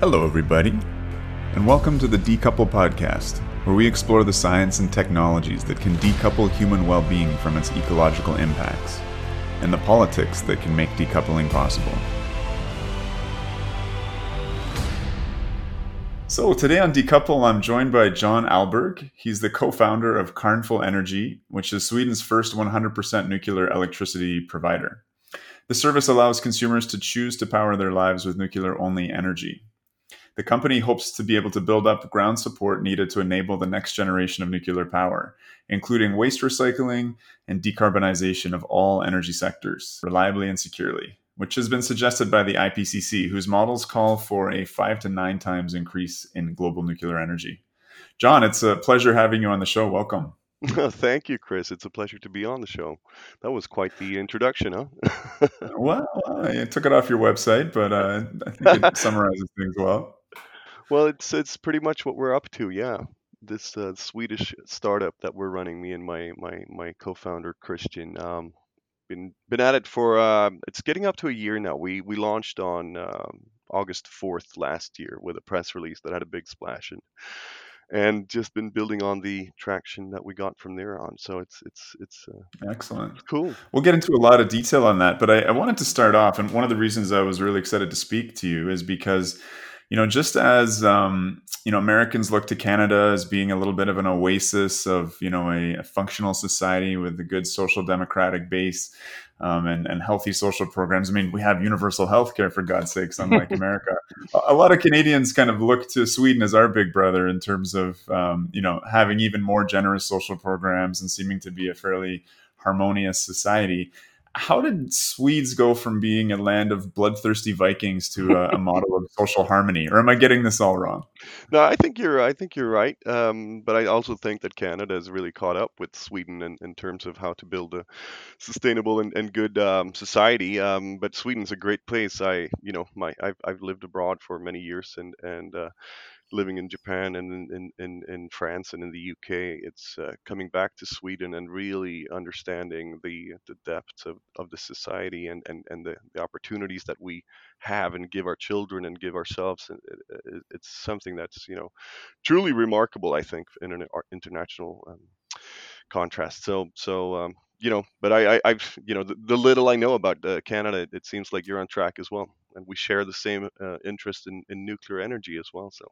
Hello, everybody, and welcome to the Decouple Podcast, where we explore the science and technologies that can decouple human well being from its ecological impacts, and the politics that can make decoupling possible. So, today on Decouple, I'm joined by John Alberg. He's the co founder of Kärnfull Energy, which is Sweden's first 100% nuclear electricity provider. The service allows consumers to choose to power their lives with nuclear only energy, the company hopes to be able to build up ground support needed to enable the next generation of nuclear power, including waste recycling and decarbonization of all energy sectors reliably and securely, which has been suggested by the IPCC, whose models call for a five to nine times increase in global nuclear energy. John, it's a pleasure having you on the show. Welcome. Thank you, Chris. It's a pleasure to be on the show. That was quite the introduction, huh? well, I took it off your website, but uh, I think it summarizes things well. Well, it's it's pretty much what we're up to, yeah. This uh, Swedish startup that we're running, me and my my my co-founder Christian, um, been been at it for uh, it's getting up to a year now. We we launched on um, August 4th last year with a press release that had a big splash and and just been building on the traction that we got from there on. So it's it's it's uh, excellent, cool. We'll get into a lot of detail on that, but I, I wanted to start off, and one of the reasons I was really excited to speak to you is because you know, just as um, you know, Americans look to Canada as being a little bit of an oasis of you know a, a functional society with a good social democratic base um, and and healthy social programs. I mean, we have universal health care for God's sakes, unlike America. A, lot of Canadians kind of look to Sweden as our big brother in terms of um, you know having even more generous social programs and seeming to be a fairly harmonious society how did Swedes go from being a land of bloodthirsty Vikings to a, a, model of social harmony? Or am I getting this all wrong? No, I think you're. I think you're right. Um, but I also think that Canada has really caught up with Sweden in, in terms of how to build a sustainable and, and good um, society. Um, but Sweden's a great place. I, you know, my I've, I've lived abroad for many years, and and uh, living in Japan and in, in, in France and in the UK, it's uh, coming back to Sweden and really understanding the the depths of, of the society and, and, and the, the opportunities that we have and give our children and give ourselves. It's something that's you know truly remarkable, I think, in an international um, contrast. So so um, you know, but I, I have you know the, the, little I know about uh, Canada, it seems like you're on track as well and we share the same uh, interest in, in nuclear energy as well. So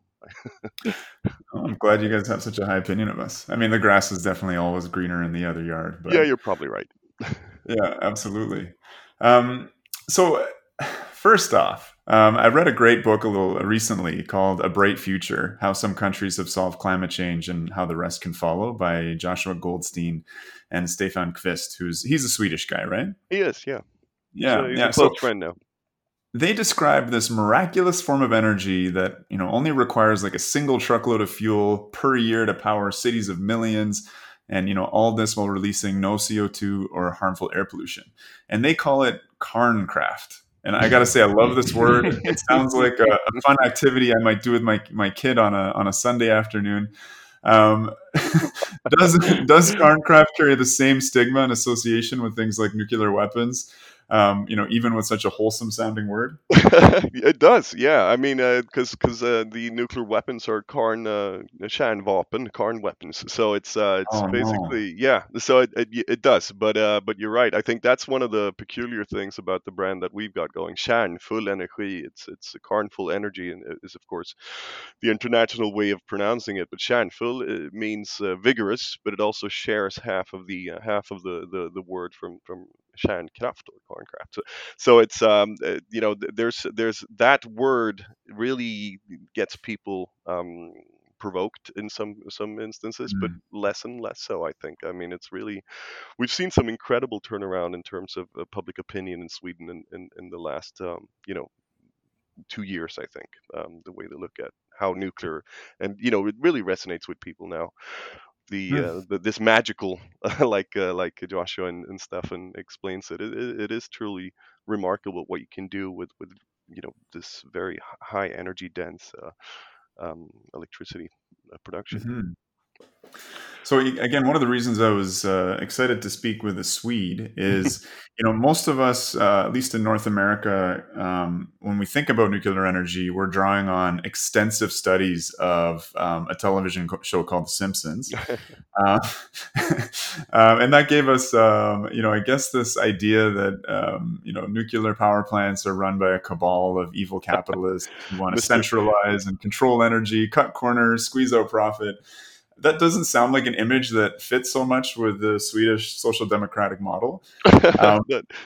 I'm glad you guys have such a high opinion of us. I mean, the grass is definitely always greener in the other yard. But... Yeah, you're probably right. yeah, absolutely. Um, so first off, um, I read a great book a little recently called "A Bright Future: How Some Countries Have Solved Climate Change and How the Rest Can Follow" by Joshua Goldstein and Stefan Qvist, who's he's a Swedish guy, right? He is, yeah. Yeah, he's yeah. A close so, friend now they describe this miraculous form of energy that you know only requires like a single truckload of fuel per year to power cities of millions and you know all this while releasing no co2 or harmful air pollution and they call it kärnkraft and i gotta say i love this word. It sounds like a, a fun activity i might do with my, my kid on a, on a sunday afternoon. Um, does does kärnkraft carry the same stigma and association with things like nuclear weapons um, you know, even with such a wholesome sounding word? it does, yeah. I mean, because uh, because uh, the nuclear weapons are Karn uh, kärnvapen, Karn weapons. So it's uh, it's oh, basically no. yeah. So it, it, it does, but uh, but you're right. I think that's one of the peculiar things about the brand that we've got going. Shan, full energy. It's it's a Kärnfull energy, and is of course the international way of pronouncing it. But Kärnfull it means uh, vigorous, but it also shares half of the uh, half of the, the the word from from kärnkraft or kärnkraft. So, so it's um, uh, you know there's there's that word really gets people um, provoked in some some instances, mm. but less and less so. I think. I mean, it's really we've seen some incredible turnaround in terms of uh, public opinion in Sweden in in, in the last um, you know two years. I think um, the way they look at how nuclear and you know it really resonates with people now the, mm. uh, the this magical like uh, like Joshua and, and Stefan explains it. It, it. it is truly remarkable what you can do with with you know this very high energy dense uh, um, electricity uh, production. Mm-hmm. So again, one of the reasons I was uh, excited to speak with a Swede is, you know, most of us, uh, at least in North America, um, when we think about nuclear energy, we're drawing on extensive studies of um, a television show called The Simpsons, uh, um, and that gave us, um, you know, I guess this idea that um, you know nuclear power plants are run by a cabal of evil capitalists who want to centralize and control energy, cut corners, squeeze out profit that doesn't sound like an image that fits so much with the Swedish social democratic model. Um,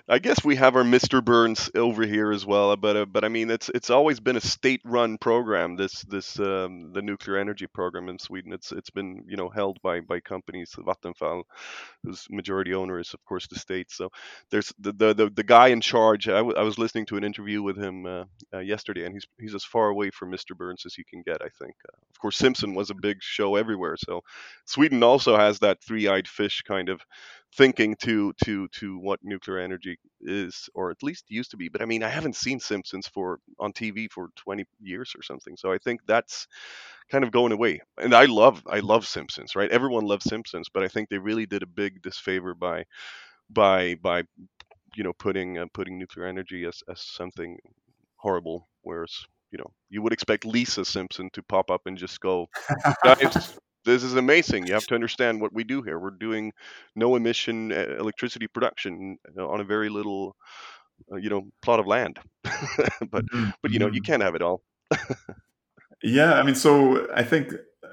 I guess we have our Mr. Burns over here as well, but uh, but I mean it's it's always been a state-run program. This this um, the nuclear energy program in Sweden. It's it's been you know held by by companies, Vattenfall, whose majority owner is of course the state. So there's the the the, the guy in charge. I, w- I was listening to an interview with him uh, uh, yesterday, and he's he's as far away from Mr. Burns as he can get. I think. Uh, of course, Simpson was a big show everywhere. So Sweden also has that three-eyed fish kind of thinking to to to what nuclear energy is, or at least used to be. But I mean, I haven't seen Simpsons for on TV for 20 years or something. So I think that's kind of going away. And I love I love Simpsons, right? Everyone loves Simpsons, but I think they really did a big disfavor by by by you know putting uh, putting nuclear energy as as something horrible, whereas you know you would expect Lisa Simpson to pop up and just go, guys, this is amazing. You have to understand what we do here. We're doing no emission uh, electricity production uh, on a very little, uh, you know, plot of land. but mm-hmm. but you know, you mm-hmm. can't have it all. yeah, I mean, so I think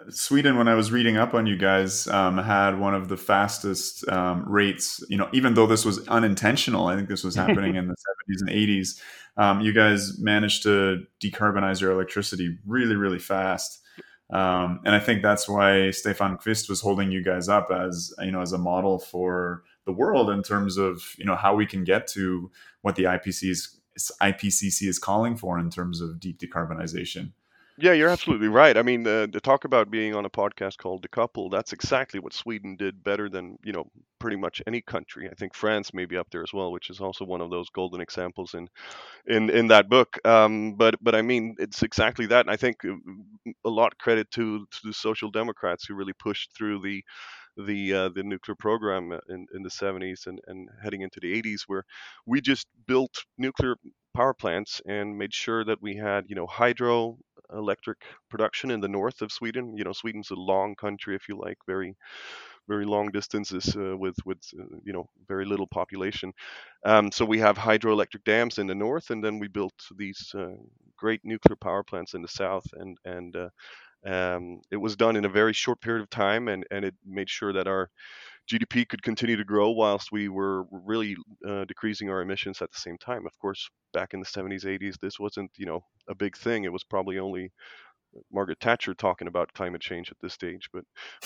Sweden, when I was reading up on you guys, um, had one of the fastest um, rates. You know, even though this was unintentional, I think this was happening in the 70s and 80s. Um, you guys managed to decarbonize your electricity really, really fast. Um, and I think that's why Stefan Qvist was holding you guys up as you know as a model for the world in terms of you know how we can get to what the IPC's IPCC is calling for in terms of deep decarbonization. Yeah, you're absolutely right. I mean, the, to talk about being on a podcast called Decouple, that's exactly what Sweden did better than you know pretty much any country. I think France may be up there as well, which is also one of those golden examples in in in that book. Um, but but I mean, it's exactly that, and I think uh, a lot credit to to the Social Democrats who really pushed through the the uh, the nuclear program in, in the 70s and, and heading into the 80s, where we just built nuclear power plants and made sure that we had you know hydro electric production in the north of Sweden. You know, Sweden's a long country, if you like, very very long distances uh, with with uh, you know very little population. Um, so we have hydroelectric dams in the north, and then we built these uh, great nuclear power plants in the south, and and uh, um, it was done in a very short period of time, and and it made sure that our GDP could continue to grow whilst we were really uh, decreasing our emissions at the same time. Of course, back in the 70s, 80s, this wasn't you know a big thing. It was probably only Margaret Thatcher talking about climate change at this stage, but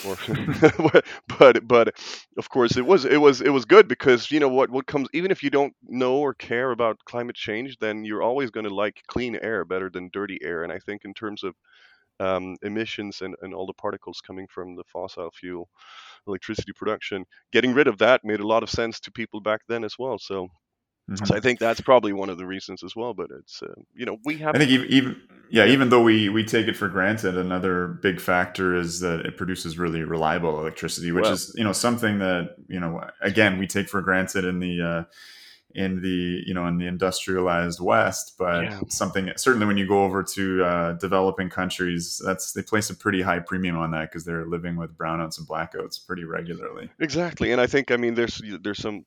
or, but but of course it was it was it was good because you know what what comes even if you don't know or care about climate change, then you're always going to like clean air better than dirty air. And I think in terms of um, emissions and, and all the particles coming from the fossil fuel electricity production, getting rid of that made a lot of sense to people back then as well. So Mm-hmm. So I think that's probably one of the reasons as well. But it's uh, you know we have. I think even, even yeah, even though we we take it for granted, another big factor is that it produces really reliable electricity, which well, is you know something that you know again we take for granted in the uh, in the you know in the industrialized west but yeah. something certainly when you go over to uh, developing countries that's they place a pretty high premium on that because they're living with brownouts and blackouts pretty regularly exactly and i think i mean there's there's some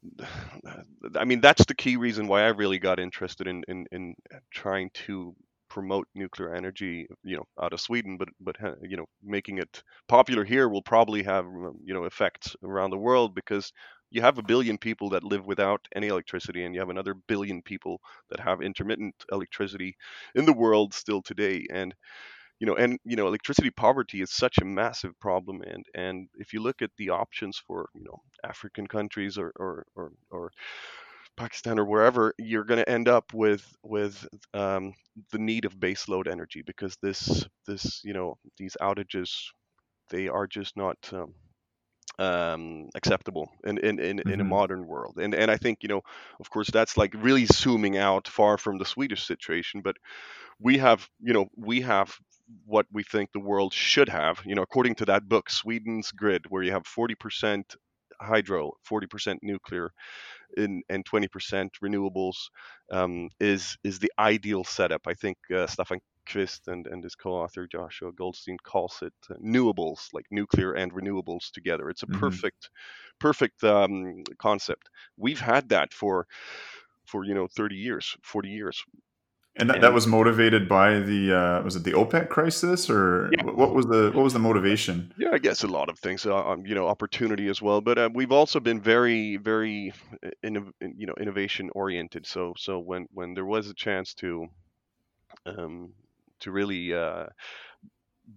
i mean that's the key reason why i really got interested in in, in trying to promote nuclear energy, you know, out of Sweden, but but you know, making it popular here will probably have you know effects around the world because you have a billion people that live without any electricity and you have another billion people that have intermittent electricity in the world still today and you know and you know electricity poverty is such a massive problem and and if you look at the options for you know african countries or or or, or Pakistan or wherever, you're going to end up with with um, the need of baseload energy because this this you know these outages they are just not um, um, acceptable in in, in, mm-hmm. in, a mm-hmm. modern world. And and I think you know, of course, that's like really zooming out far from the Swedish situation. But we have you know we have what we think the world should have. You know, according to that book, Sweden's Grid, where you have 40% hydro, 40% nuclear, in, and 20% renewables, um, is is the ideal setup. I think uh, Staffan Qvist and, and his co-author Joshua Goldstein calls it uh, newables, like nuclear and renewables together. It's a mm-hmm. perfect, perfect um, concept. We've had that for for you know 30 years, 40 years. And that, and, that was motivated by the uh, was it the OPEC crisis or yeah. what was the what was the motivation? Yeah, I guess a lot of things, uh, um, you know, opportunity as well. But uh, we've also been very very uh, in, you know innovation oriented. So so when when there was a chance to um, to really uh,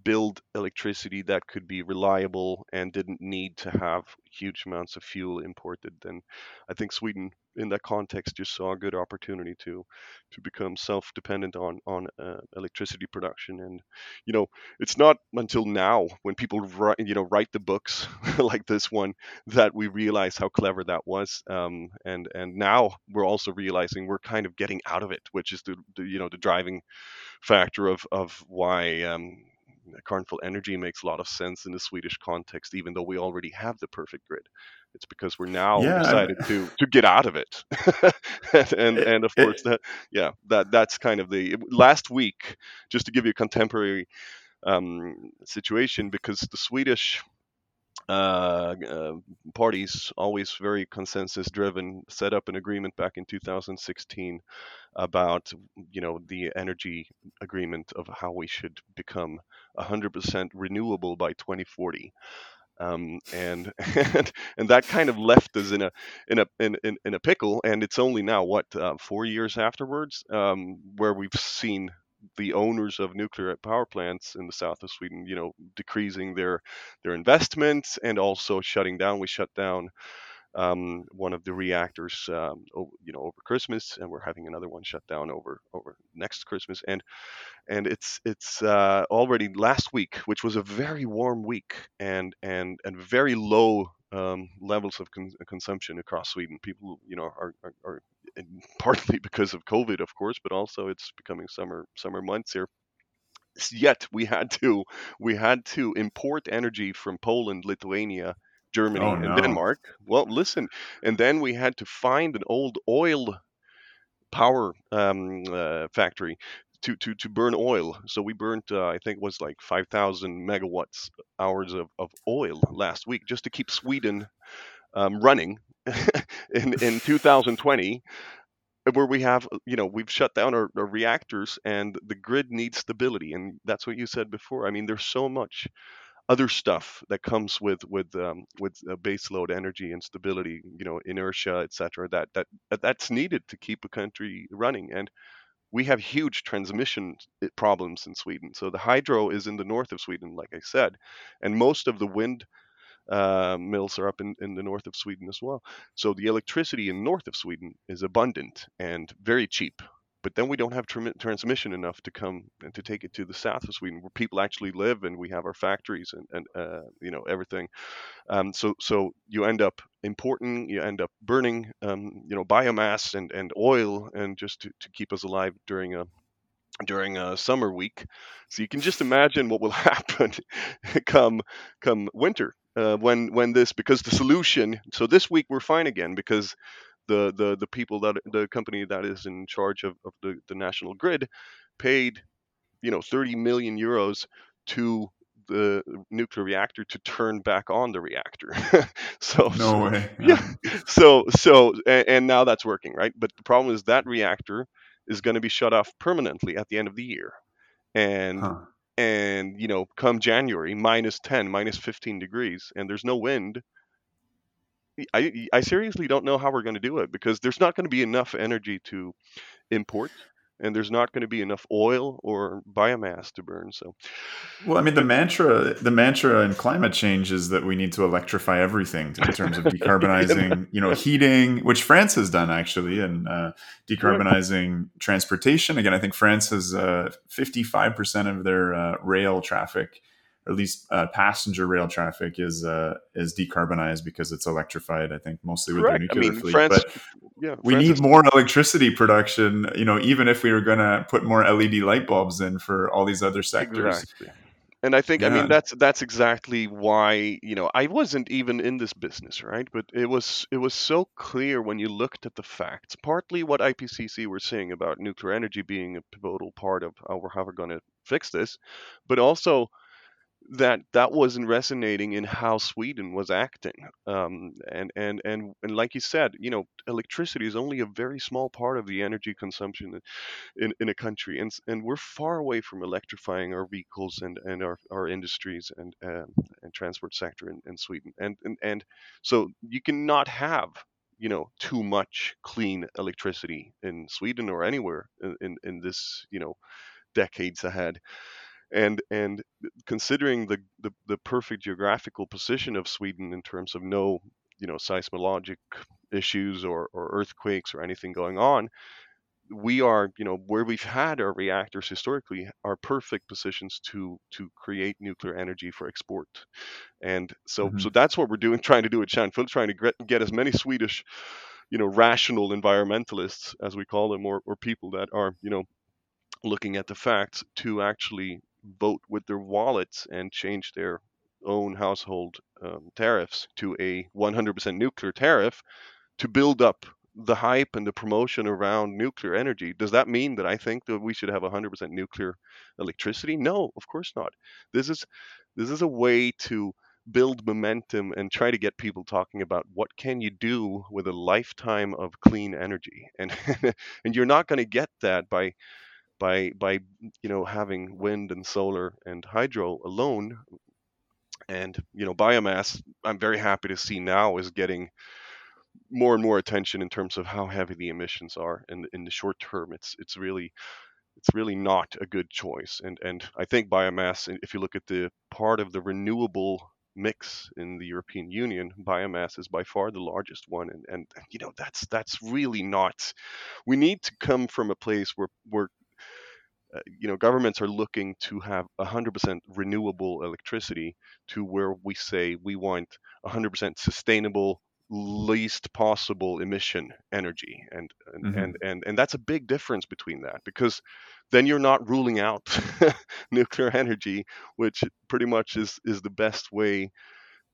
build electricity that could be reliable and didn't need to have huge amounts of fuel imported, then I think Sweden, in that context, just saw a good opportunity to to become self-dependent on on uh, electricity production. And you know, it's not until now when people write you know write the books like this one that we realize how clever that was. Um, and and now we're also realizing we're kind of getting out of it, which is the, the you know the driving factor of of why um, Kärnfull Energy makes a lot of sense in the Swedish context, even though we already have the perfect grid. It's because we're now yeah. decided to to get out of it, and and, and, of course that yeah that that's kind of the last week. Just to give you a contemporary um, situation, because the Swedish uh, uh, parties, always very consensus driven, set up an agreement back in 2016 about you know the energy agreement of how we should become 100% renewable by 2040. Um, and, and and that kind of left us in a in a in, in, in a pickle. And it's only now what uh, four years afterwards um, where we've seen the owners of nuclear power plants in the south of Sweden, you know, decreasing their their investments and also shutting down. We shut down um, one of the reactors, um, you know, over Christmas, and we're having another one shut down over over next Christmas. And and it's it's uh, already last week, which was a very warm week and and and very low um, levels of con- consumption across Sweden. People, you know, are, are, are partly because of COVID, of course, but also it's becoming summer summer months here. Yet we had to we had to import energy from Poland, Lithuania, Germany, oh, no. and Denmark. Well, listen, and then we had to find an old oil power um, uh, factory to, to, to burn oil. So we burnt, uh, I think it was like 5,000 megawatts hours of, of oil last week just to keep Sweden um, running in, in 2020 where we have you know we've shut down our, our, reactors and the grid needs stability. And that's what you said before. I mean there's so much other stuff that comes with with um, with uh, base load energy and stability you know inertia etc that that that's needed to keep a country running. And we have huge transmission eh, problems in Sweden. So the hydro is in the north of Sweden, like I said, and most of the wind uh, mills are up in, in the north of Sweden as well. So the electricity in north of Sweden is abundant and very cheap. But then we don't have tr- transmission enough to come and to take it to the south of Sweden, where people actually live, and we have our factories and, and uh, you know everything. Um, so so you end up importing, you end up burning, um, you know, biomass and, and oil, and just to, to keep us alive during a during a summer week. So you can just imagine what will happen come come winter uh, when when this because the solution. So this week we're fine again because the the the people that the company that is in charge of, of the, the national grid paid you know 30 million euros to the nuclear reactor to turn back on the reactor. so no way. Yeah. So so and, and, now that's working, right? But the problem is that reactor is going to be shut off permanently at the end of the year, and huh. and you know come January minus 10, minus 15 degrees, and there's no wind. I I seriously don't know how we're going to do it because there's not going to be enough energy to import and there's not going to be enough oil or biomass to burn. So, well, I mean, the mantra, the mantra in climate change is that we need to electrify everything in terms of decarbonizing, you know, heating, which France has done actually, and uh, decarbonizing transportation. Again, I think France has uh, 55% of their uh, rail traffic at least uh, passenger rail traffic is uh, is decarbonized because it's electrified. I think mostly with Correct. the nuclear I mean, fleet. France, but yeah, we France need more electricity production. You know, even if we were going to put more LED light bulbs in for all these other sectors. Exactly. And I think I mean that's that's exactly why you know I wasn't even in this business right but it was it was so clear when you looked at the facts partly what IPCC were saying about nuclear energy being a pivotal part of how we're, how we're going to fix this but also that that wasn't resonating in how Sweden was acting um, and and and and like you said you know electricity is only a very small part of the energy consumption in, in a country and and we're far away from electrifying our vehicles and and our, our industries and um, and transport sector in, in Sweden and, and and so you cannot have you know too much clean electricity in Sweden or anywhere in, in, in this you know decades ahead and and considering the, the the perfect geographical position of Sweden in terms of no you know seismologic issues or, or earthquakes or anything going on we are you know where we've had our reactors historically are perfect positions to to create nuclear energy for export and so Mhm. so that's what we're doing trying to do at Shanfull trying to get, get as many Swedish you know rational environmentalists as we call them or, or people that are you know looking at the facts to actually vote with their wallets and change their own household um, tariffs to a 100% nuclear tariff to build up the hype and the promotion around nuclear energy. Does that mean that I think that we should have 100% nuclear electricity? No, of course not. This is this is a way to build momentum and try to get people talking about what can you do with a lifetime of clean energy and and you're not going to get that by by by you know having wind and solar and hydro alone and you know biomass i'm very happy to see now is getting more and more attention in terms of how heavy the emissions are and in the short term. It's it's really it's really not a good choice. And and i think biomass if you look at the part of the renewable mix in the european union biomass is by far the largest one. And and you know that's that's really not we need to come from a place where where uh, you know governments are looking to have 100% renewable electricity to where we say we want 100% sustainable least possible emission energy and and, Mhm. and and and that's a big difference between that because then you're not ruling out nuclear energy which pretty much is is the best way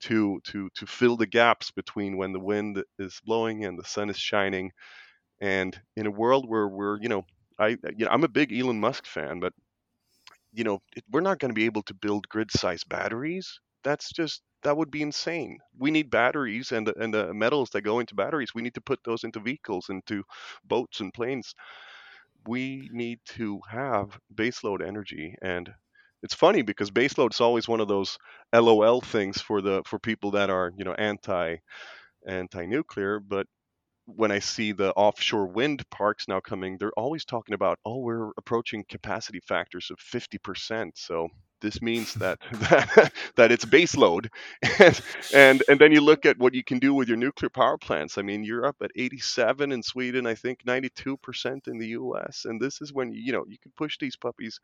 to to to fill the gaps between when the wind is blowing and the sun is shining and in a world where we're you know I you know I'm a big Elon Musk fan, but you know we're not going to be able to build grid-sized batteries. That's just that would be insane. We need batteries and and the metals that go into batteries. We need to put those into vehicles, into boats and planes. We need to have baseload energy, and it's funny because baseload is always one of those LOL things for the for people that are you know anti anti nuclear, but when I see the offshore wind parks now coming, they're always talking about, oh, we're approaching capacity factors of 50%. So this means that that, that it's base load. And, and and then you look at what you can do with your nuclear power plants. I mean, you're up at 87 in Sweden, I think 92% in the US. And this is when you know you can push these puppies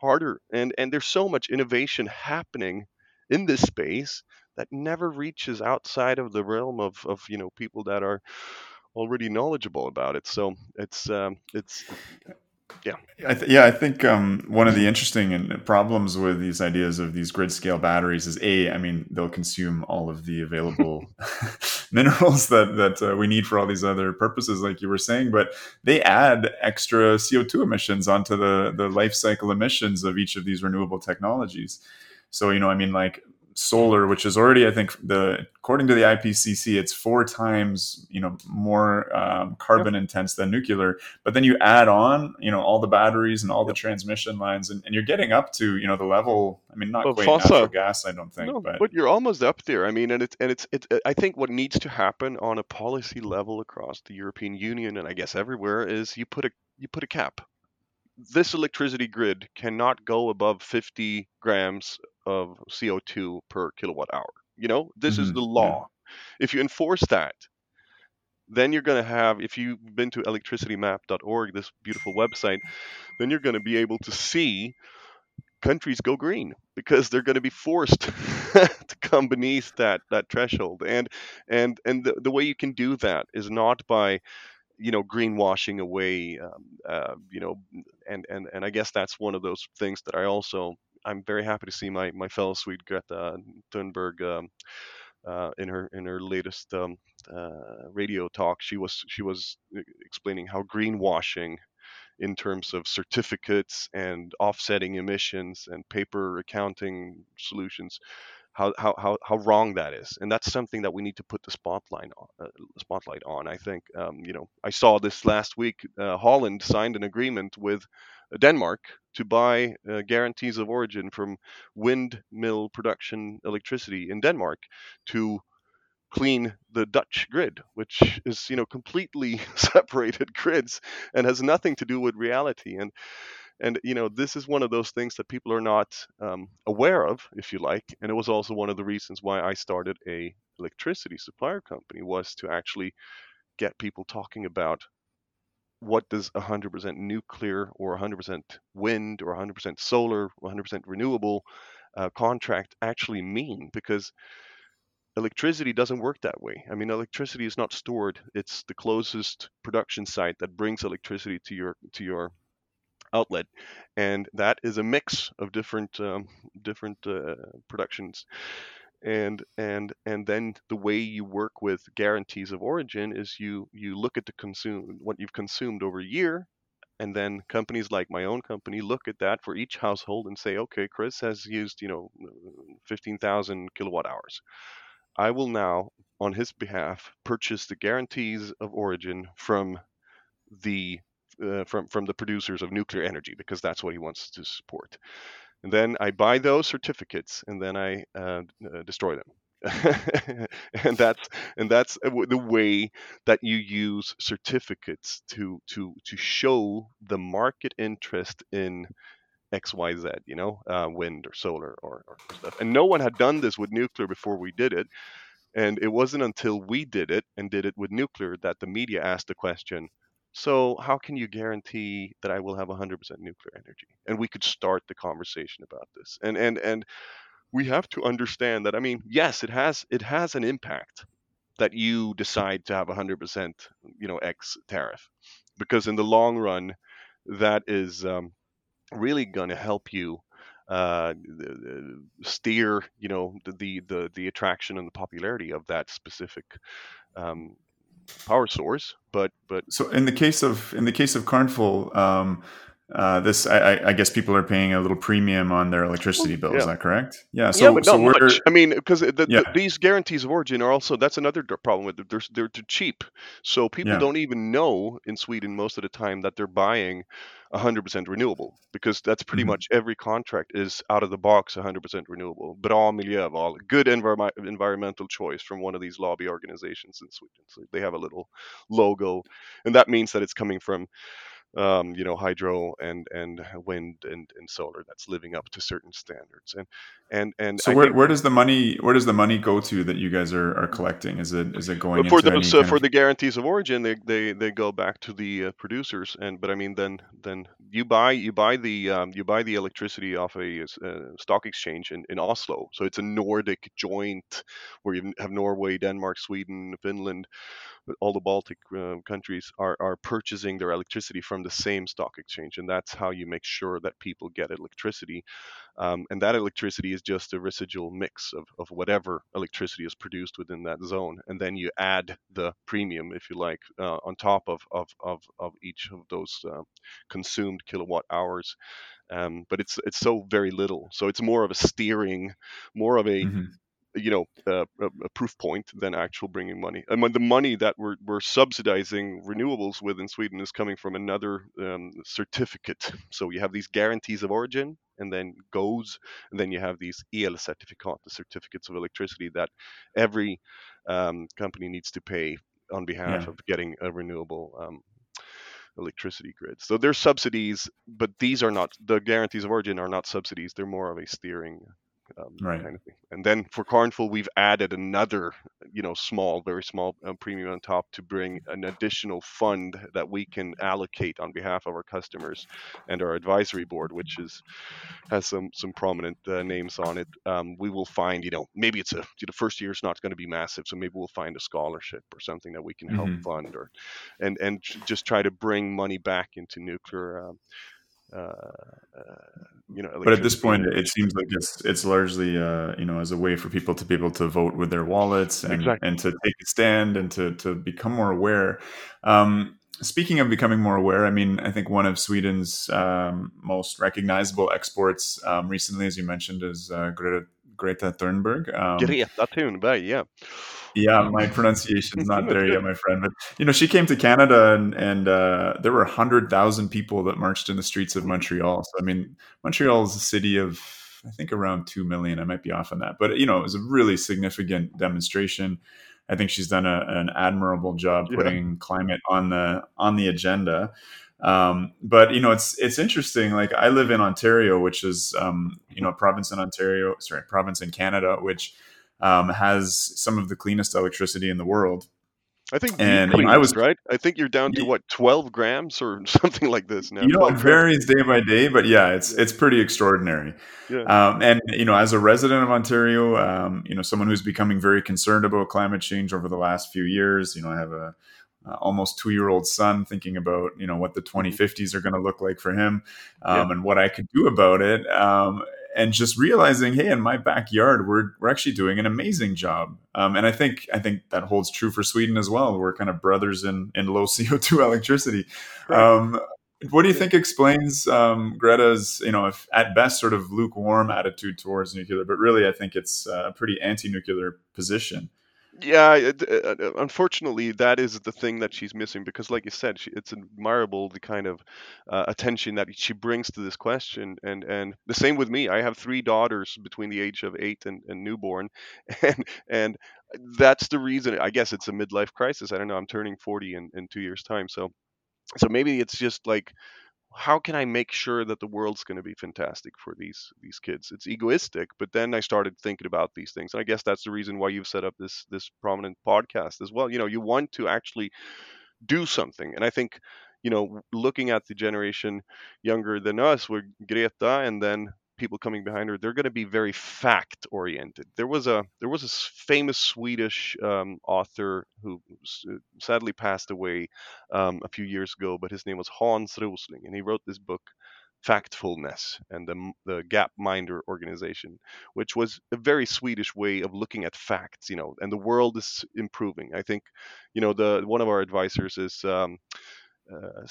harder. And and there's so much innovation happening in this space that never reaches outside of the realm of, of you know people that are already knowledgeable about it. So it's um, it's I th- yeah, I think um, one of the interesting and problems with these ideas of these grid scale batteries is a, I mean, they'll consume all of the available minerals that that uh, we need for all these other purposes, like you were saying, but they add extra CO two emissions onto the the life cycle emissions of each of these renewable technologies. So you know, I mean, like solar, which is already, I think, the according to the IPCC, it's four times you know more um, carbon intense than nuclear. But then you add on, you know, all the batteries and all the transmission lines, and, and you're getting up to you know the level. I mean, not quite fossil. natural gas, I don't think, no, but but you're almost up there. I mean, and it's and it's it. I think what needs to happen on a policy level across the European Union and I guess everywhere is you put a you put a cap. This electricity grid cannot go above 50 grams of CO2 per kilowatt hour. You know, this is Mhm, the yeah. law. If you enforce that, then you're going to have, if you've been to electricitymap.org, this beautiful website, then you're going to be able to see countries go green because they're going to be forced to come beneath that that threshold and and and the, the way you can do that is not by you know greenwashing away um, uh, you know and and and i guess that's one of those things that i also i'm very happy to see my my fellow swede greta thunberg um, uh, in her in her latest um, uh, radio talk she was she was uh, explaining how greenwashing in terms of certificates and offsetting emissions and paper accounting solutions how, how, how, how wrong that is. And that's something that we need to put the spotlight on. Uh, spotlight on. I think, um, you know, I saw this last week. Uh, Holland signed an agreement with Denmark to buy uh, guarantees of origin from windmill production electricity in Denmark to clean the Dutch grid, which is you know completely separated grids and has nothing to do with reality. And and you know this is one of those things that people are not um, aware of, if you like. And it was also one of the reasons why I started a electricity supplier company was to actually get people talking about what does 100% nuclear or 100% wind or 100% solar or 100% renewable uh, contract actually mean because electricity doesn't work that way. I mean, electricity is not stored. It's the closest production site that brings electricity to your to your outlet, and that is a mix of different um, different uh, productions. And and and then the way you work with guarantees of origin is you you look at the consume what you've consumed over a year, and then companies like my own company look at that for each household and say, okay, Chris has used you know 15,000 kilowatt hours I will now, on his behalf, purchase the guarantees of origin from the uh, from from the producers of nuclear energy because that's what he wants to support. And then I buy those certificates and then I uh, uh, destroy them. and that's and that's the way that you use certificates to to to show the market interest in XYZ, you know, uh, wind or solar or, or stuff. And no one had done this with nuclear before we did it. And it wasn't until we did it and did it with nuclear that the media asked the question so, how can you guarantee that I will have 100% nuclear energy? And we could start the conversation about this. And, and, and, we have to understand that i mean yes it has it has an impact that you decide to have 100% you know x tariff because in the long run that is um, really going to help you uh, steer, you know, the, the the attraction and the popularity of that specific um, power source. But but so in the case of in the case of Kärnfull, um, uh, this I, I, guess people are paying a little premium on their electricity bill. Yeah. Is that correct? Yeah. So, yeah, but so much. I mean, because the, yeah. the, these guarantees of origin are also that's another problem with it. They're they're too cheap, so people yeah. don't even know in Sweden most of the time that they're buying 100% renewable because that's pretty mm-hmm. much every contract is out of the box 100% renewable. Bra miljöval, good envir- environmental choice from one of these lobby organizations in Sweden. So they have a little logo, and that means that it's coming from um, you know hydro and and wind and, and solar that's living up to certain standards. And and and so where, where does the money where does the money go to that you guys are, are collecting? Is it is it going for the so for of... the guarantees of origin they, they they go back to the uh, producers and but I mean then then you buy you buy the um, you buy the electricity off a uh, stock exchange in, in Oslo. So it's a Nordic joint where you have Norway Denmark Sweden Finland all the Baltic uh, countries are, are purchasing their electricity from the same stock exchange. And that's how you make sure that people get electricity. Um, and that electricity is just a residual mix of, of whatever electricity is produced within that zone. And then you add the premium, if you like, uh, on top of, of, of, of, each of those uh, consumed kilowatt hours. Um, but it's it's so very little. So it's more of a steering, more of a mm-hmm you know uh, a, proof point than actual bringing money. And when the money that we're, we're subsidizing renewables with in Sweden is coming from another um, certificate. So you have these guarantees of origin, and then goes, and then you have these elcertifikat, the certificates of electricity that every um, company needs to pay on behalf yeah. of getting a renewable um, electricity grid. So there's subsidies, but these are not the guarantees of origin are not subsidies. They're more of a steering um, right. kind of thing. And then for Kärnfull, we've added another, you know, small, very small uh, premium on top to bring an additional fund that we can allocate on behalf of our customers and our advisory board, which is has some some prominent uh, names on it. Um, we will find, you know, maybe it's a the first year is not going to be massive, so maybe we'll find a scholarship or something that we can help mm-hmm. fund, or and and just try to bring money back into nuclear. Um, uh, uh, you know. But at this point, it seems like it's it's largely uh, you know as a way for people to be able to vote with their wallets and exactly. and to take a stand and to to become more aware. Um, speaking of becoming more aware, I mean, I think one of Sweden's um, most recognizable exports um, recently, as you mentioned, is uh, Greta, Greta Thunberg. Um, Greta Thunberg, yeah. Yeah, my pronunciation's not there yet, my friend. But you know, she came to Canada, and and uh, there were hundred thousand people that marched in the streets of Montreal. So I mean, Montreal is a city of I think around two million. I might be off on that, but you know, it was a really significant demonstration. I think she's done a, an admirable job putting yeah. climate on the on the agenda. Um, but you know, it's it's interesting. Like I live in Ontario, which is um, you know a province in Ontario, sorry, province in Canada, which um, has some of the cleanest electricity in the world. I think and cleanest, I was right. I think you're down to what 12 grams or something like this now. You know, it varies day by day, but yeah, it's it's pretty extraordinary. Yeah. Um, and you know, as a resident of Ontario, um, you know, someone who's becoming very concerned about climate change over the last few years. You know, I have a uh, almost two year old son thinking about you know what the 2050s mm-hmm. are going to look like for him um, yeah. and what I could do about it. Um, and just realizing, hey, in my backyard, we're we're actually doing an amazing job. Um, and I think I think that holds true for Sweden as well. We're kind of brothers in in low CO two electricity. Um, what do you think explains um, Greta's, you know, if at best sort of lukewarm attitude towards nuclear, but really I think it's a pretty anti-nuclear position. Yeah, it, uh, uh, unfortunately, that is the thing that she's missing because, like you said, she, it's admirable the kind of uh, attention that she brings to this question, and and the same with me. I have three daughters between the age of eight and, and newborn, and and that's the reason. I guess it's a midlife crisis. I don't know. I'm turning 40 in in two years' time, so so maybe it's just like how can I make sure that the world's going to be fantastic for these these kids? It's egoistic, but then I started thinking about these things, and I guess that's the reason why you've set up this this prominent podcast as well. You know, you want to actually do something, and I think you know, looking at the generation younger than us with Greta, and then people coming behind her, they're going to be very fact oriented. There was a there was a famous Swedish um, author who uh, sadly passed away um, a few years ago, but his name was Hans Rosling, and he wrote this book. Factfulness and the, the Gapminder organization, which was a very Swedish way of looking at facts, you know, and the world is improving. I think, you know, the one of our advisors is um, uh,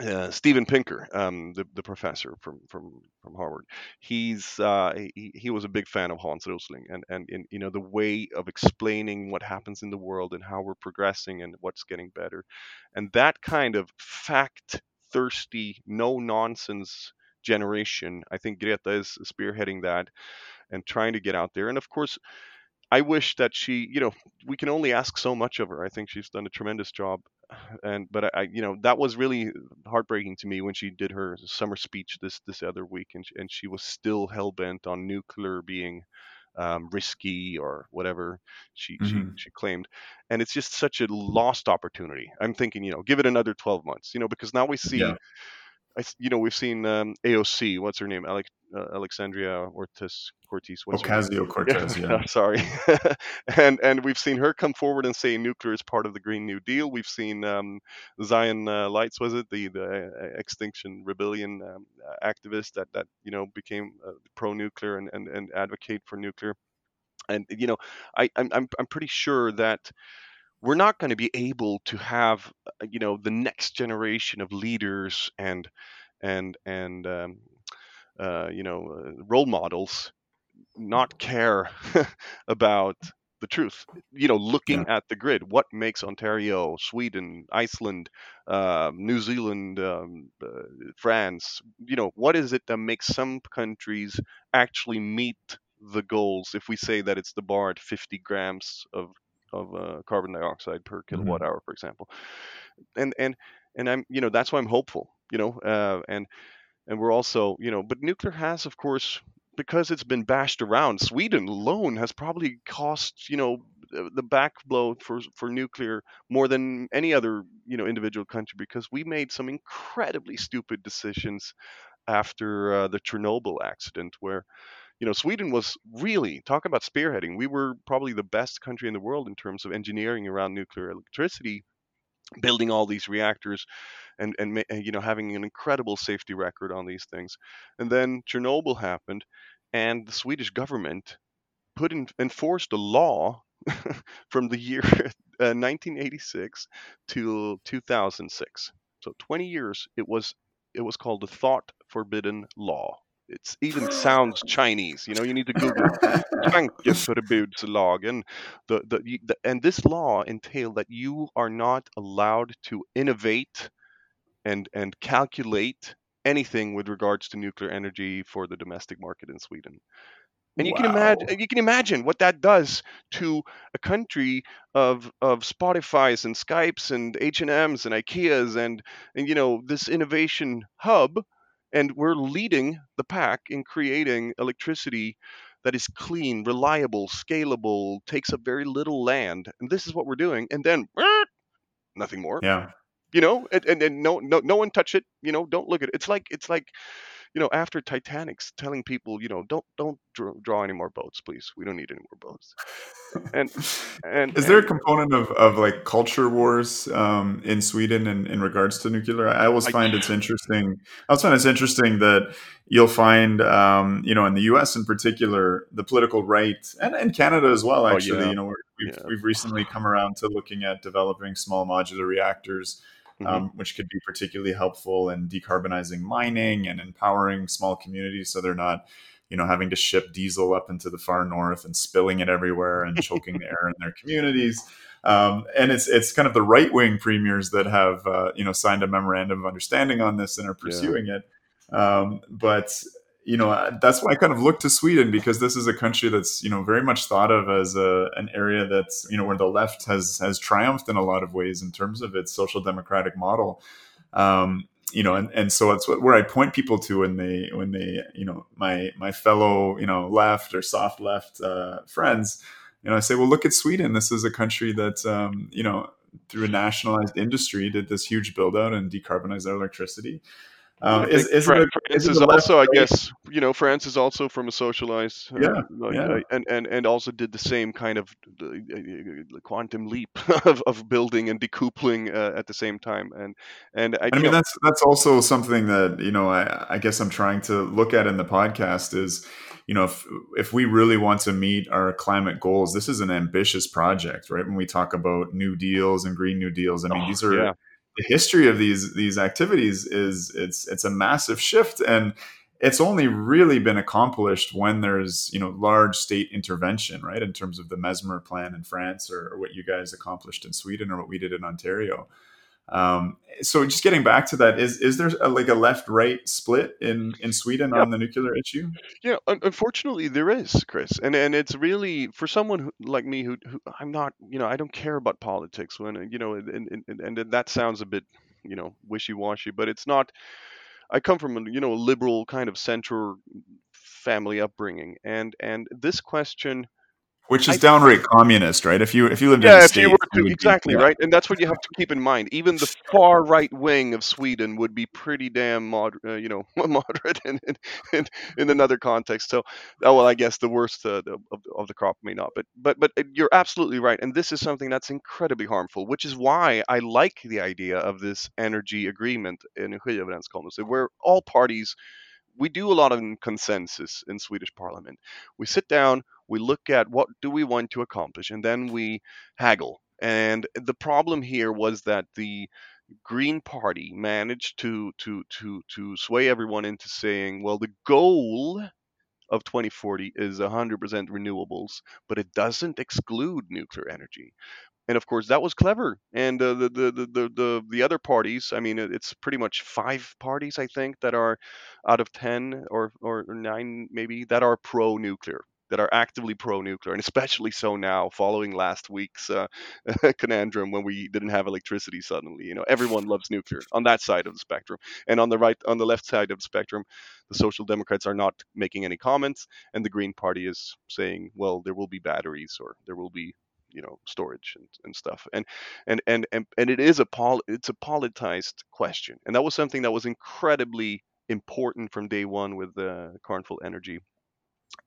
uh, Steven Pinker, um, the, the professor from, from, from Harvard, he's uh, he, he was a big fan of Hans Rosling and, and, and you know the way of explaining what happens in the world and how we're progressing and what's getting better, and that kind of fact thirsty, no nonsense generation. I think Greta is spearheading that and trying to get out there. And of course, I wish that she, you know, we can only ask so much of her. I think she's done a tremendous job and but I, you know, that was really heartbreaking to me when she did her summer speech this this other week, and she, and she was still hell bent on nuclear being um, risky or whatever she, mm-hmm. she she claimed, and it's just such a lost opportunity. I'm thinking, you know, give it another 12 months, you know, because now we see. Yeah. I, you know, we've seen um, AOC. What's her name? Alex, uh, Alexandria Ortiz Cortez. Ocasio Cortez. Yeah, yeah. sorry. and and we've seen her come forward and say nuclear is part of the Green New Deal. We've seen um, Zion uh, Lights, was it the the uh, Extinction Rebellion um, activist that that you know became uh, pro-nuclear and, and and advocate for nuclear. And you know, I I'm I'm, I'm pretty sure that we're not going to be able to have uh, you know the next generation of leaders and and and um, uh, you know uh, role models not care about the truth you know looking yeah. at the grid what makes ontario sweden iceland uh, new zealand um, uh, france you know what is it that makes some countries actually meet the goals if we say that it's the bar at 50 grams of of uh, carbon dioxide per kilowatt mm-hmm. hour, for example. And and and I'm you know that's why I'm hopeful. You know, uh, and and we're also you know, but nuclear has of course because it's been bashed around, Sweden alone has probably cost you know the back blow for for nuclear more than any other you know individual country because we made some incredibly stupid decisions after uh, the Chernobyl accident where you know Sweden was really talk about spearheading we were probably the best country in the world in terms of engineering around nuclear electricity building all these reactors and and you know having an incredible safety record on these things. And then Chernobyl happened and the Swedish government put in enforced a law from the year uh, 1986 to 2006 so 20 years it was it was called the thought forbidden law it even sounds Chinese. You know, you need to Google Tankeförbudslag, and the, the, the and this law entailed that you are not allowed to innovate and and calculate anything with regards to nuclear energy for the domestic market in Sweden. And you wow. can imagine you can imagine what that does to a country of of Spotify's and Skypes and H&Ms and IKEAs and and you know this innovation hub and we're leading the pack in creating electricity that is clean, reliable, scalable, takes up very little land. And this is what we're doing. And then nothing more. Yeah. You know, and, and, and no no no one touch it. You know, don't look at it. It's like it's like you know, after Titanic's telling people, you know, don't don't draw, draw any more boats, please. We don't need any more boats. And and is there a component of, of like culture wars um, in Sweden in, in regards to nuclear? I always find I, it's interesting. I always find it's interesting that you'll find, um, you know, in the U.S. in particular, the political right and, and Canada as well. Actually, oh, yeah. you know, we've yeah. we've recently come around to looking at developing small modular reactors mm-hmm. um, which could be particularly helpful in decarbonizing mining and empowering small communities so they're not you know having to ship diesel up into the far north and spilling it everywhere and choking the air in their communities um, and it's it's kind of the right wing premiers that have uh, you know signed a memorandum of understanding on this and are pursuing yeah. it um, but you know that's why I kind of look to Sweden because this is a country that's you know very much thought of as a, an area that's you know where the left has has triumphed in a lot of ways in terms of its social democratic model. Um, you know, and, and so it's what, where I point people to when they when they you know my my fellow you know left or soft left uh, friends, you know, I say, well, look at Sweden. This is a country that um, you know through a nationalized industry did this huge build out and decarbonize their electricity. Um, is, is, France, is, is also, I guess, you know, France is also from a socialized, uh, yeah, like, yeah. Uh, and, and and also did the same kind of uh, uh quantum leap of, of building and decoupling uh, at the same time. And and I, I mean, know, that's that's also something that you know, I, I guess I'm trying to look at in the podcast is, you know, if if we really want to meet our climate goals, this is an ambitious project, right? When we talk about new deals and green new deals, I mean, oh, these are. Yeah the history of these these activities is it's it's a massive shift and it's only really been accomplished when there's you know large state intervention right in terms of the Messmer plan in france or, or what you guys accomplished in sweden or what we did in ontario um, so just getting back to that, is is there a, like a left right split in in Sweden yeah. on the nuclear issue? Yeah, unfortunately there is, Chris, and and it's really for someone who, like me who, who I'm not, you know, I don't care about politics when you know, and, and and that sounds a bit, you know, wishy washy, but it's not. I come from a you know a liberal kind of center family upbringing, and and this question which is I, downright communist, right? If you if you lived yeah, in the if you were to, exactly be, right, and that's what you have to keep in mind. Even the far right wing of Sweden would be pretty damn moderate, uh, you know, moderate in, in, in another context. So, oh well, I guess the worst uh, of, of the crop may not, but but but uh, you're absolutely right, and this is something that's incredibly harmful, which is why I like the idea of this energy agreement in energiöverenskommelse, where all parties we do a lot of consensus in Swedish Parliament. We sit down, we look at what do we want to accomplish, and then we haggle. And the problem here was that the Green Party managed to to to to sway everyone into saying, well, the goal of 2040 is 100% renewables, but it doesn't exclude nuclear energy. And of course that was clever. And uh, the, the, the the the other parties i mean it's pretty much five parties i think that are out of 10 or or 9 maybe that are pro nuclear that are actively pro-nuclear, and especially so now, following last week's uh, conundrum when we didn't have electricity suddenly. You know, everyone loves nuclear on that side of the spectrum, and on the right, on the left side of the spectrum, the Social Democrats are not making any comments, and the Green Party is saying, well, there will be batteries or there will be you know storage and, and stuff. And, and and and and it is a pol it's a politicized question. And that was something that was incredibly important from day one with uh, Kärnfull Energy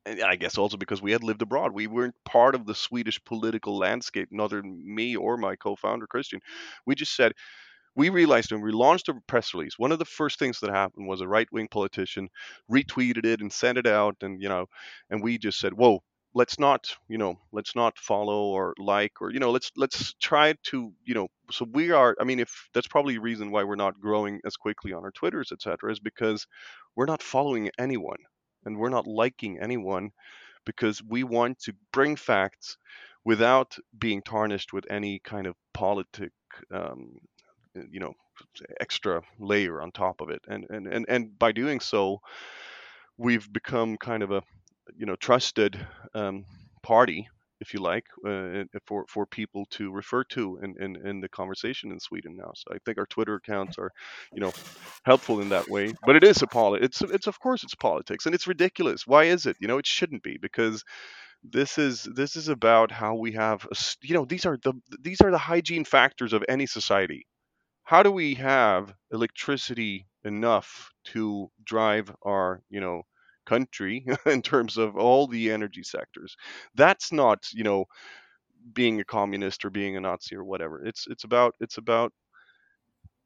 I guess also because we had lived abroad. We weren't part of the Swedish political landscape, neither me or my co-founder Christian. We just said we realized when we launched a press release, one of the first things that happened was a right-wing politician retweeted it and sent it out, and you know, and we just said, "Whoa, let's not you know let's not follow or like or you know let's let's try to you know so we are i mean if that's probably a reason why we're not growing as quickly on our twitters etc is because we're not following anyone and we're not liking anyone because we want to bring facts without being tarnished with any kind of politic um, you know extra layer on top of it. And and and, and by doing so we've become kind of a you know trusted um, party if you like uh, for for people to refer to in, in in the conversation in Sweden now. So I think our Twitter accounts are you know helpful in that way. But it is a poli- it's it's of course it's politics and it's ridiculous. Why is it? You know it shouldn't be because this is this is about how we have a, you know these are the these are the hygiene factors of any society. How do we have electricity enough to drive our you know country in terms of all the energy sectors. That's not, you know, being a communist or being a Nazi or whatever. It's it's about it's about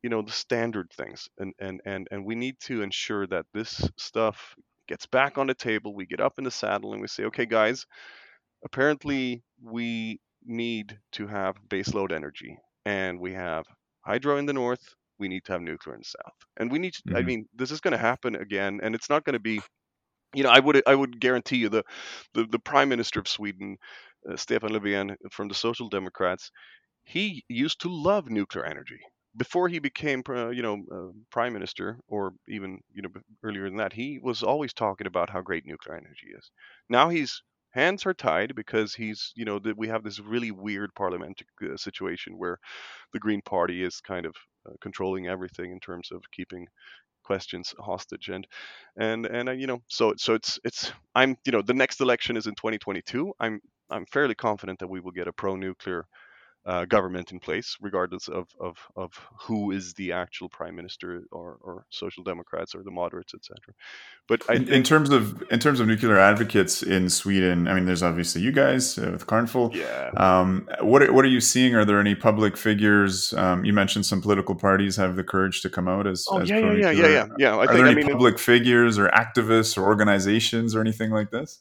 you know the standard things and and and and we need to ensure that this stuff gets back on the table we get up in the saddle and we say okay guys apparently we need to have baseload energy and we have hydro in the north we need to have nuclear in the south and we need to, mm-hmm. i mean this is going to happen again and it's not going to be you know, I would I would guarantee you the the, the prime minister of Sweden, uh, Stefan Löfven from the Social Democrats, he used to love nuclear energy before he became uh, you know uh, prime minister or even you know earlier than that. He was always talking about how great nuclear energy is. Now he's hands are tied because he's you know that we have this really weird parliamentary uh, situation where the Green Party is kind of uh, controlling everything in terms of keeping questions hostage. And and and uh, you know so so it's it's i'm you know the next election is in 2022 i'm i'm fairly confident that we will get a pro nuclear uh, government in place, regardless of, of, of who is the actual prime minister or, or social democrats or the moderates, etc. But in, think, in, terms of in terms of nuclear advocates in Sweden, I mean, there's obviously you guys uh, with Kärnfull. Yeah. Um, what are, what are you seeing? Are there any public figures? Um, you mentioned some political parties have the courage to come out as. Oh as yeah, yeah, yeah, yeah, yeah, yeah. I are think, there any I mean, public figures or activists or organizations or anything like this?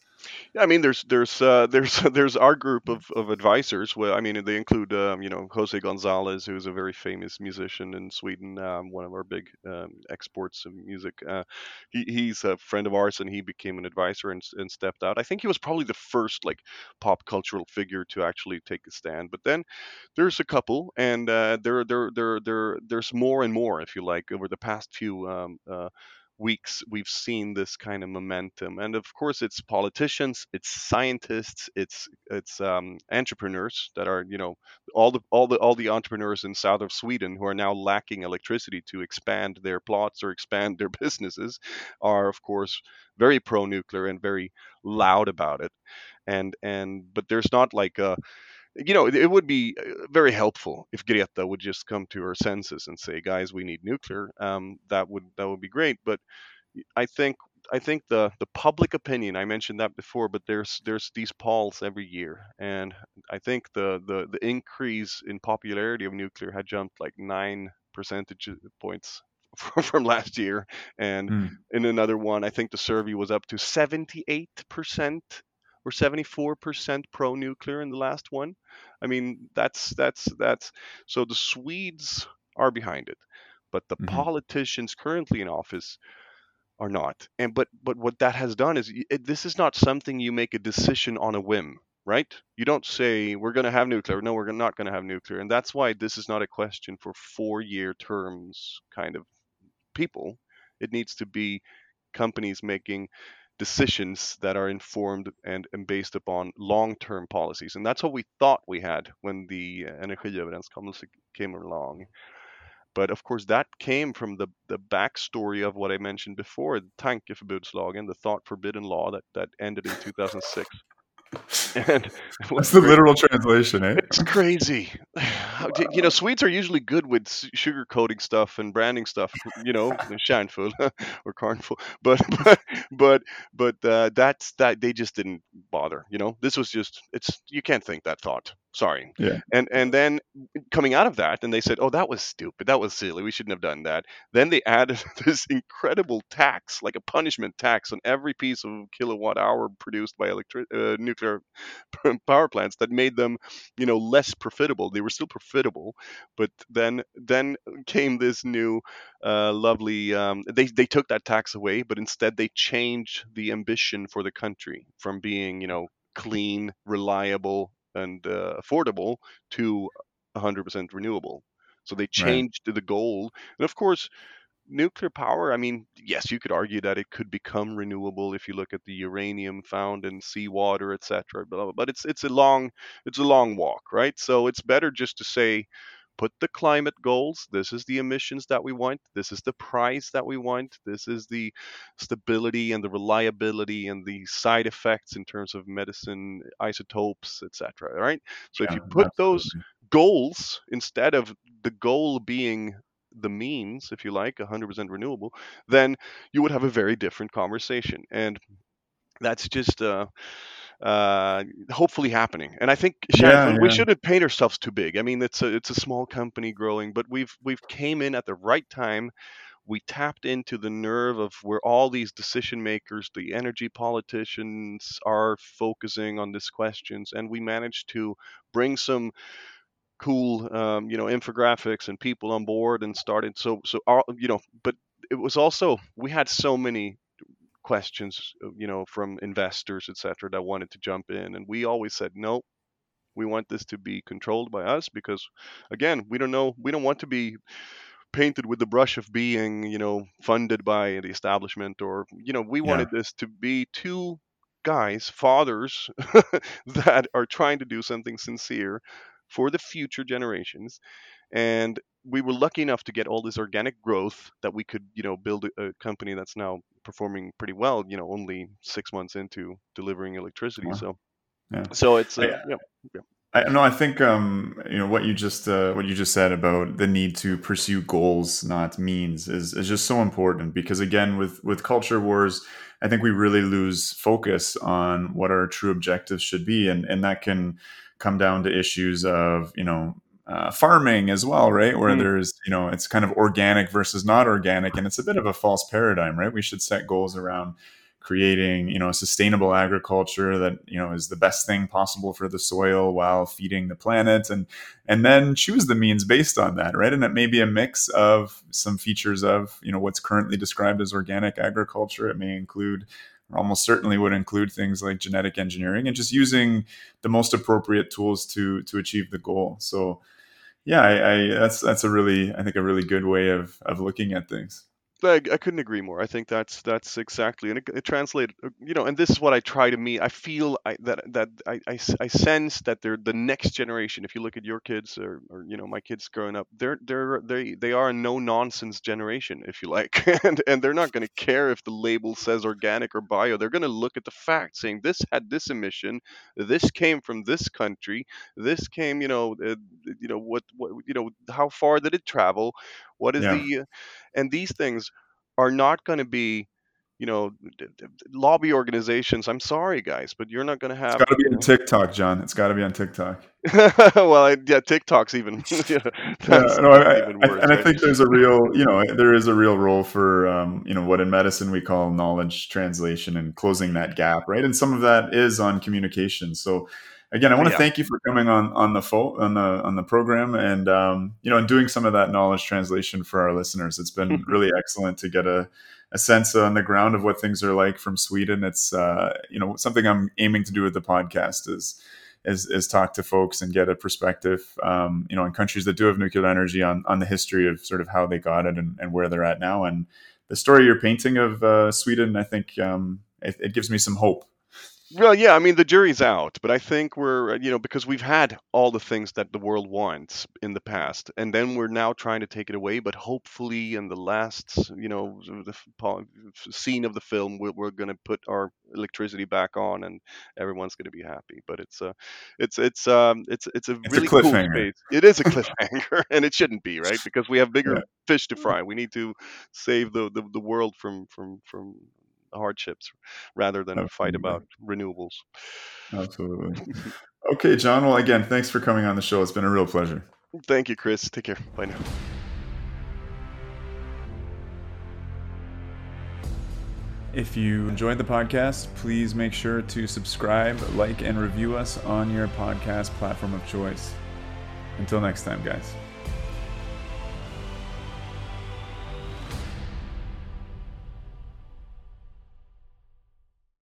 Yeah, I mean, there's there's uh, there's there's our group of, of advisors. Where I mean, they include um, you know Jose Gonzalez, who's a very famous musician in Sweden, um, one of our big um, exports of music. Uh, he, he's a friend of ours, and he became an advisor and, and stepped out. I think he was probably the first like pop cultural figure to actually take a stand. But then there's a couple, and uh, there there there there there's more and more, if you like, over the past few um, uh, weeks we've seen this kind of momentum. And of course it's politicians it's scientists it's it's um, entrepreneurs that are you know all the all the all the entrepreneurs in south of sweden who are now lacking electricity to expand their plots or expand their businesses are of course very pro nuclear and very loud about it. And and but there's not like a you know, it, would be uh, very helpful if Greta would just come to her senses and say, "Guys, we need nuclear." Um, that would that would be great. But I think I think the the public opinion I mentioned that before, but there's there's these polls every year, and I think the the the increase in popularity of nuclear had jumped like nine percentage points from last year, and mm. in another one, I think the survey was up to 78 percent we're 74% pro nuclear in the last one. I mean, that's that's that's so the Swedes are behind it, but the mm-hmm. politicians currently in office are not. And but but what that has done is it, this is not something you make a decision on a whim, right? You don't say we're going to have nuclear. No, we're not going to have nuclear. And that's why this is not a question for 4-year terms kind of people. It needs to be companies making decisions that are informed and, and based upon long-term policies. And that's what we thought we had when the uh, energiöverenskommelse came along. But of course, that came from the, the backstory of what I mentioned before, the tankeförbudslagen, the thought forbidden law that, that ended in 2006. and that's the literal translation, eh? It's crazy. You know, Swedes are usually good with sugar coating stuff and branding stuff. You know, kärnfull or Carnful, but but but but uh, that's that they just didn't bother. You know, this was just it's you can't think that thought. Sorry. Yeah. And and then coming out of that, and they said, "Oh, that was stupid. That was silly. We shouldn't have done that." Then they added this incredible tax, like a punishment tax, on every piece of kilowatt hour produced by electric uh, nuclear power plants that made them, you know, less profitable. They were still profitable, but then then came this new uh, lovely. Um, they they took that tax away, but instead they changed the ambition for the country from being, you know, clean, reliable, and uh, affordable to 100% renewable. So they changed right. the goal. And of course, nuclear power, I mean, yes, you could argue that it could become renewable if you look at the uranium found in seawater, etc. But it's it's a long it's a long walk, right? So it's better just to say put the climate goals. This is the emissions that we want. This is the price that we want. This is the stability and the reliability and the side effects in terms of medicine, isotopes, etc. Right. So yeah, if you put absolutely. those goals instead of the goal being the means, if you like, 100% renewable, then you would have a very different conversation. And that's just uh, uh, hopefully happening. And I think Shannon, yeah, we shouldn't paint ourselves too big. I mean, it's a it's a small company growing, but we've we've came in at the right time. We tapped into the nerve of where all these decision makers, the energy politicians, are focusing on these questions, and we managed to bring some cool, um, you know, infographics and people on board and started. So so our, you know, but it was also we had so many questions, you know, from investors, etc., that wanted to jump in, and we always said no. We want this to be controlled by us because, again, we don't know. We don't want to be painted with the brush of being, you know, funded by the establishment or, you know, we wanted this to be two guys, fathers, that are trying to do something sincere for the future generations and we were lucky enough to get all this organic growth that we could you know build a, company that's now performing pretty well you know only six months into delivering electricity wow. so yeah. so it's uh, yeah. yeah. I no, I think um, you know what you just uh, what you just said about the need to pursue goals, not means, is is just so important because again, with with culture wars, I think we really lose focus on what our true objectives should be, and and that can come down to issues of you know uh, farming as well, right? Where mm. there's, you know, it's kind of organic versus not organic, and it's a bit of a false paradigm, right? We should set goals around creating, you know, sustainable agriculture that you know is the best thing possible for the soil while feeding the planet, and and then choose the means based on that, right? And it may be a mix of some features of, you know, what's currently described as organic agriculture. It may include almost certainly would include things like genetic engineering and just using the most appropriate tools to to achieve the goal. So yeah, I, I, that's that's a really I think a really good way of of looking at things. I, I couldn't agree more. I think that's that's exactly, and it, it translated, uh, you know, and this is what I try to meet. I feel I, that that I, I, I sense that they're the next generation. If you look at your kids or, or you know my kids growing up, they're they're they they are a no nonsense generation, if you like, and and they're not going to care if the label says organic or bio. They're going to look at the facts, saying this had this emission, this came from this country, this came, you know, uh, you know what what you know how far did it travel what is yeah. the and these things are not going to be you know lobby organizations i'm sorry guys but you're not going to have it's got to be on tiktok john it's got to be on tiktok well I, yeah tiktok's even yeah, no, I, even worse, I, and right? i think there's a real you know there is a real role for um, you know what in medicine we call knowledge translation and closing that gap right and some of that is on communication so again, I want to yeah. thank you for coming on on the fo- on the on the program and um, you know and doing some of that knowledge translation for our listeners. It's been really excellent to get a, a sense on the ground of what things are like from Sweden. It's uh, you know something I'm aiming to do with the podcast is. Is, is talk to folks and get a perspective, um, you know, in countries that do have nuclear energy on on the history of sort of how they got it and, and where they're at now. And the story you're painting of uh, Sweden, I think, um, it, it gives me some hope. Well, yeah, I mean the jury's out, but I think we're you know because we've had all the things that the world wants in the past, and then we're now trying to take it away. But hopefully, in the last you know the scene of the film, we're, we're going to put our electricity back on, and everyone's going to be happy. But it's a, it's it's um it's it's a it's really a cool space. It is a cliffhanger, and it shouldn't be right because we have bigger Yeah. fish to fry. We need to save the the, the world from from from hardships rather than a fight about renewables. Absolutely. Okay, John. Well, again, thanks for coming on the show. It's been a real pleasure. Thank you, Chris. Take care. Bye now. If you enjoyed the podcast, please make sure to subscribe, like, and review us on your podcast platform of choice. Until next time, guys.